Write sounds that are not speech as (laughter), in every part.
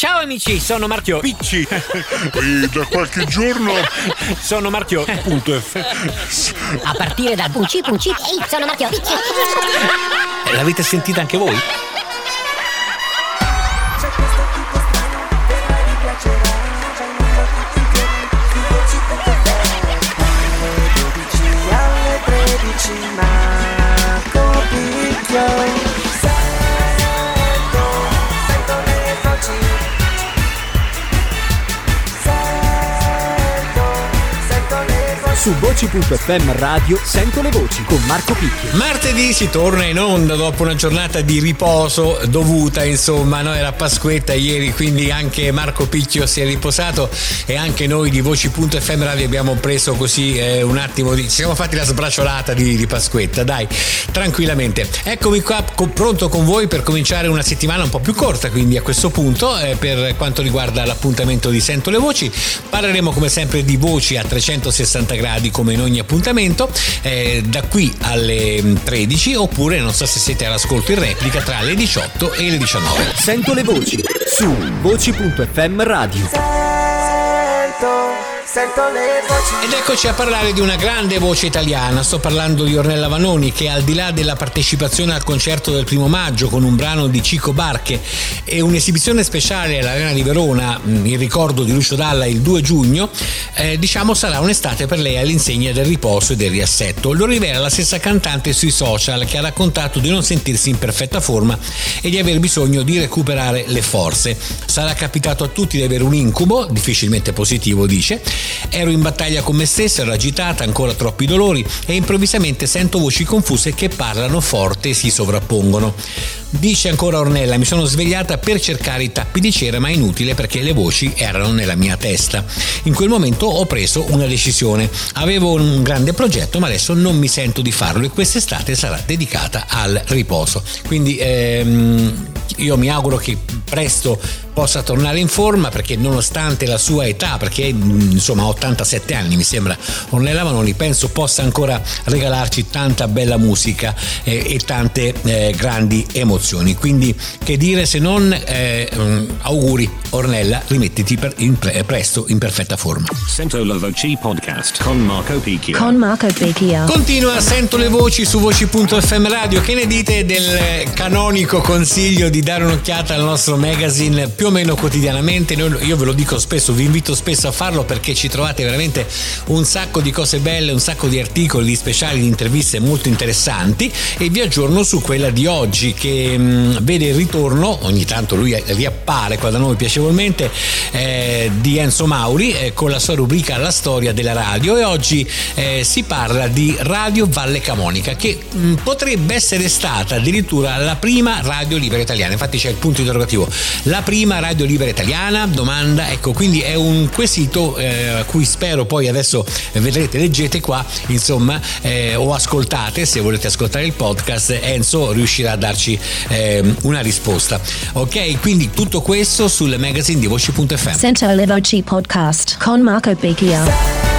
Ciao amici, sono Marchio. Picci. (laughs) e da qualche giorno (laughs) sono Marchio. Punto F. A partire dal Punci Punci. Ehi, sono Marchio. Picci. L'avete sentita anche voi? Su voci.fm radio sento le voci con Marco Picchio. Martedì si torna in onda dopo una giornata di riposo dovuta, insomma, no? era Pasquetta ieri, quindi anche Marco Picchio si è riposato e anche noi di Voci.fm Radio abbiamo preso così eh, un attimo di... ci siamo fatti la sbracciolata di, di Pasquetta, dai, tranquillamente. Eccomi qua co- pronto con voi per cominciare una settimana un po' più corta, quindi a questo punto, eh, per quanto riguarda l'appuntamento di Sento le Voci, parleremo come sempre di voci a 360 gradi come in ogni appuntamento, eh, da qui alle 13 oppure non so se siete all'ascolto in replica tra le 18 e le 19. Sento le voci su voci.fm radio. Sento, le voci Ed eccoci a parlare di una grande voce italiana, sto parlando di Ornella Vanoni che al di là della partecipazione al concerto del primo maggio con un brano di Cico Barche e un'esibizione speciale all'Arena di Verona mh, in ricordo di Lucio Dalla il 2 giugno, eh, diciamo sarà un'estate per lei all'insegna del riposo e del riassetto. Lo rivela la stessa cantante sui social che ha raccontato di non sentirsi in perfetta forma e di aver bisogno di recuperare le forze. Sarà capitato a tutti di avere un incubo, difficilmente positivo dice, ero in battaglia con me stessa, ero agitata, ancora troppi dolori e improvvisamente sento voci confuse che parlano forte e si sovrappongono. Dice ancora Ornella, mi sono svegliata per cercare i tappi di cera ma è inutile perché le voci erano nella mia testa. In quel momento ho preso una decisione. Avevo un grande progetto ma adesso non mi sento di farlo e quest'estate sarà dedicata al riposo. Quindi ehm, io mi auguro che presto possa tornare in forma perché nonostante la sua età, perché mh, insomma ha 87 anni mi sembra, Ornella Vanoni penso possa ancora regalarci tanta bella musica eh, e tante eh, grandi emozioni. Quindi che dire se non eh, mh, auguri Ornella, rimettiti per- in pre- presto in perfetta forma. Sento la voce podcast con Marco Picchio. Con Marco Picchio. Continua, sento le voci su voci.fm radio. Che ne dite del canonico consiglio di dare un'occhiata al nostro magazine più o meno quotidianamente? Noi- io ve lo dico spesso, vi invito spesso a farlo perché ci trovate veramente un sacco di cose belle, un sacco di articoli, di speciali, di interviste molto interessanti e vi aggiorno su quella di oggi che mh, vede il ritorno, ogni tanto lui riappare qua da noi piacevolmente, eh, di Enzo Mauri eh, con la sua rubrica La storia della radio e oggi eh, si parla di Radio Valle Camonica che mh, potrebbe essere stata addirittura la prima radio libera italiana, infatti c'è il punto interrogativo, la prima radio libera italiana? Domanda, ecco, quindi è un quesito eh, a cui spero poi adesso vedrete, leggete qua, insomma, eh, o ascoltate, se volete ascoltare il podcast, Enzo riuscirà a darci ehm, una risposta. Ok, quindi tutto questo sul magazine di voci.fm. Sento le voci podcast con Marco Picchio.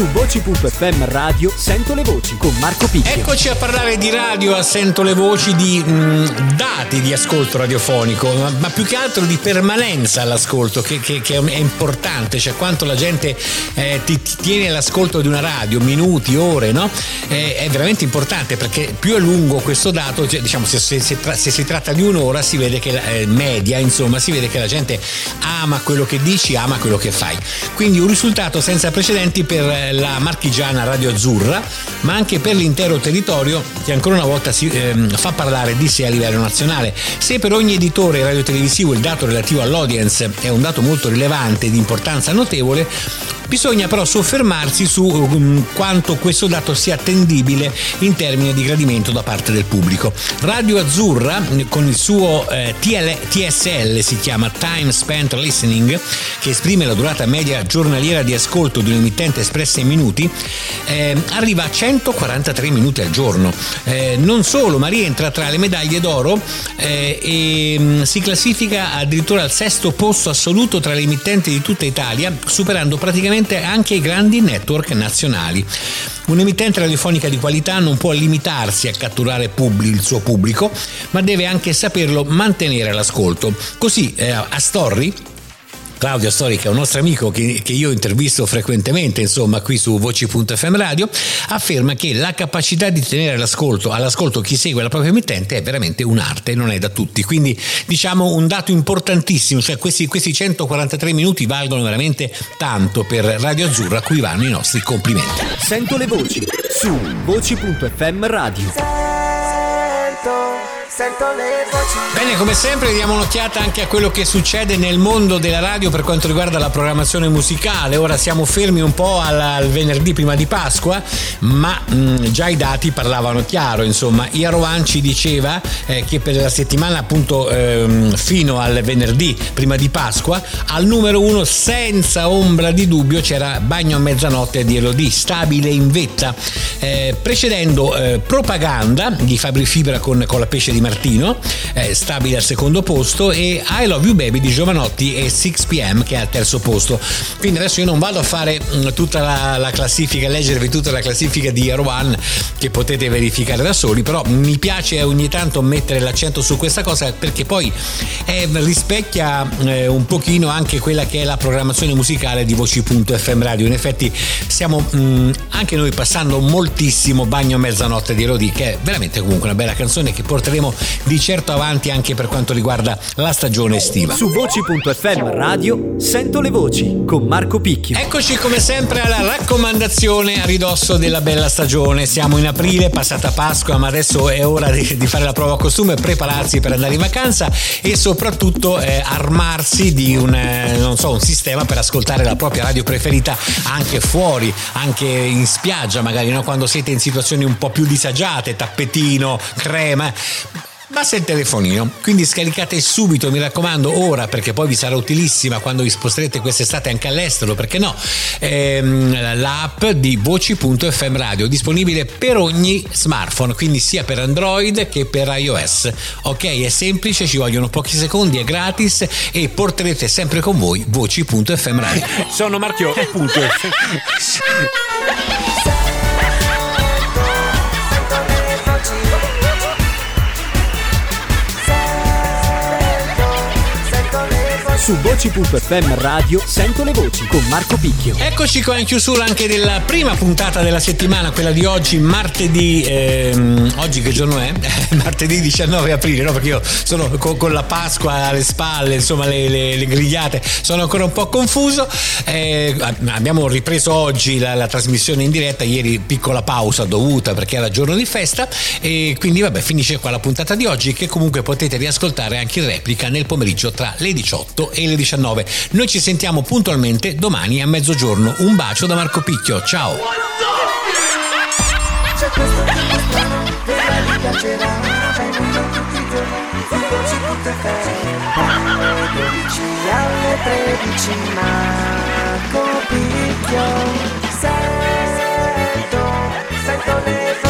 Su voci.fm radio sento le voci con Marco Picchio. Eccoci a parlare di radio, a sento le voci di mh, dati di ascolto radiofonico, ma, ma più che altro di permanenza all'ascolto, che, che- che è importante, cioè quanto la gente eh, ti, ti tiene all'ascolto di una radio, minuti, ore, no? Eh, è veramente importante perché più è lungo questo dato, cioè, diciamo se, se- se se si tratta di un'ora si vede che la eh, media, insomma, si vede che la gente ama quello che dici, ama quello che fai. Quindi un risultato senza precedenti per eh, la marchigiana Radio Azzurra, ma anche per l'intero territorio che ancora una volta si ehm, fa parlare di sé a livello nazionale. Se per ogni editore radiotelevisivo il dato relativo all'audience è un dato molto rilevante e di importanza notevole, Bisogna però soffermarsi su um, quanto questo dato sia attendibile in termini di gradimento da parte del pubblico. Radio Azzurra con il suo eh, TL, TSL si chiama Time Spent Listening che esprime la durata media giornaliera di ascolto di un emittente espressa in minuti eh, arriva a 143 minuti al giorno. Eh, non solo, ma rientra tra le medaglie d'oro eh, e mh, mm, si classifica addirittura al sesto posto assoluto tra le emittenti di tutta Italia, superando praticamente anche i grandi network nazionali. Un'emittente radiofonica di qualità non può limitarsi a catturare pubblico, il suo pubblico, ma deve anche saperlo mantenere all'ascolto. Così eh, a Story Claudio Stori, che è un nostro amico che, che, io intervisto frequentemente, insomma, qui su Voci.fm Radio, afferma che la capacità di tenere all'ascolto, all'ascolto chi segue la propria emittente è veramente un'arte, non è da tutti. Quindi diciamo un dato importantissimo, cioè questi, questi 143 minuti valgono veramente tanto per Radio Azzurra, a cui vanno i nostri complimenti. Sento le voci su Voci.fm Radio. Sento sento le voci. Bene, come sempre diamo un'occhiata anche a quello che succede nel mondo della radio per quanto riguarda la programmazione musicale. Ora siamo fermi un po' al, al venerdì prima di Pasqua, ma mh, mm, già i dati parlavano chiaro. Insomma, Iarovan ci diceva eh, che per la settimana appunto ehm, fino al venerdì prima di Pasqua, al numero uno senza ombra di dubbio c'era Bagno a mezzanotte di Elodie, stabile in vetta, eh, precedendo eh, Propaganda di Fabri Fibra con, con la pesce di Martino, eh, stabile al secondo posto, e I Love You Baby di Giovanotti e 6pm che è al terzo posto. Quindi adesso io non vado a fare mm, tutta la, la, classifica, a leggervi tutta la classifica di Air One che potete verificare da soli, però mi piace ogni tanto mettere l'accento su questa cosa perché poi eh, rispecchia eh, un pochino anche quella che è la programmazione musicale di Voci.fm Radio. In effetti stiamo mh, mm, anche noi passando moltissimo Bagno a mezzanotte di Elodie, che è veramente comunque una bella canzone che porteremo di certo avanti anche per quanto riguarda la stagione estiva. Su voci.fm radio sento le voci con Marco Picchio. Eccoci come sempre alla raccomandazione a ridosso della bella stagione. Siamo in aprile, passata Pasqua, ma adesso è ora di, di fare la prova costume, prepararsi per andare in vacanza e soprattutto eh, armarsi di un, eh, so, un sistema per ascoltare la propria radio preferita anche fuori, anche in spiaggia magari, no? quando siete in situazioni un po' più disagiate, tappetino, crema basta il telefonino. Quindi scaricate subito, mi raccomando, ora perché poi vi sarà utilissima quando vi sposterete quest'estate anche all'estero, perché no? Ehm, l'app di voci.fm radio disponibile per ogni smartphone, quindi sia per Android che per iOS. Ok, è semplice, ci vogliono pochi secondi, è gratis e porterete sempre con voi voci.fm radio. Sono Marchio, punto. (laughs) Su voci.fm radio sento le voci con Marco Picchio. Eccoci qua in chiusura anche della prima puntata della settimana, quella di oggi, martedì. Ehm, oggi che giorno è? (laughs) martedì 19 aprile, no? Perché io sono con, con la Pasqua alle spalle, insomma, le, le, le, grigliate, sono ancora un po' confuso. Eh, abbiamo ripreso oggi la, la, trasmissione in diretta, ieri piccola pausa dovuta perché era giorno di festa. E quindi, vabbè, finisce qua la puntata di oggi, che comunque potete riascoltare anche in replica nel pomeriggio tra le 18 e le 19. Noi ci sentiamo puntualmente domani a mezzogiorno. Un bacio da Marco Picchio, ciao! C'è questo tipo strano, vedrai mi piacerà, vengono tutti i giorni, voci tutte ferie, alle 12 alle 13, Marco Picchio, sento, sento le.